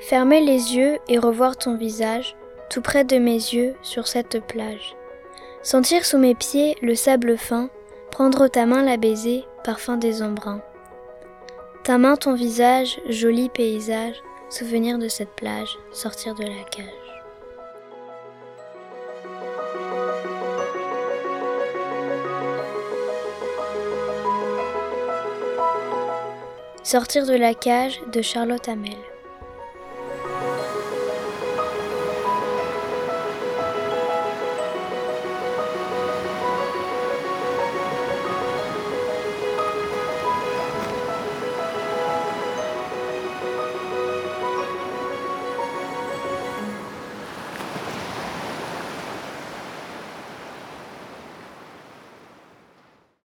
Fermer les yeux et revoir ton visage, tout près de mes yeux, sur cette plage. Sentir sous mes pieds le sable fin, prendre ta main la baiser, parfum des embruns. Ta main, ton visage, joli paysage, souvenir de cette plage, sortir de la cage. Sortir de la cage de Charlotte Hamel.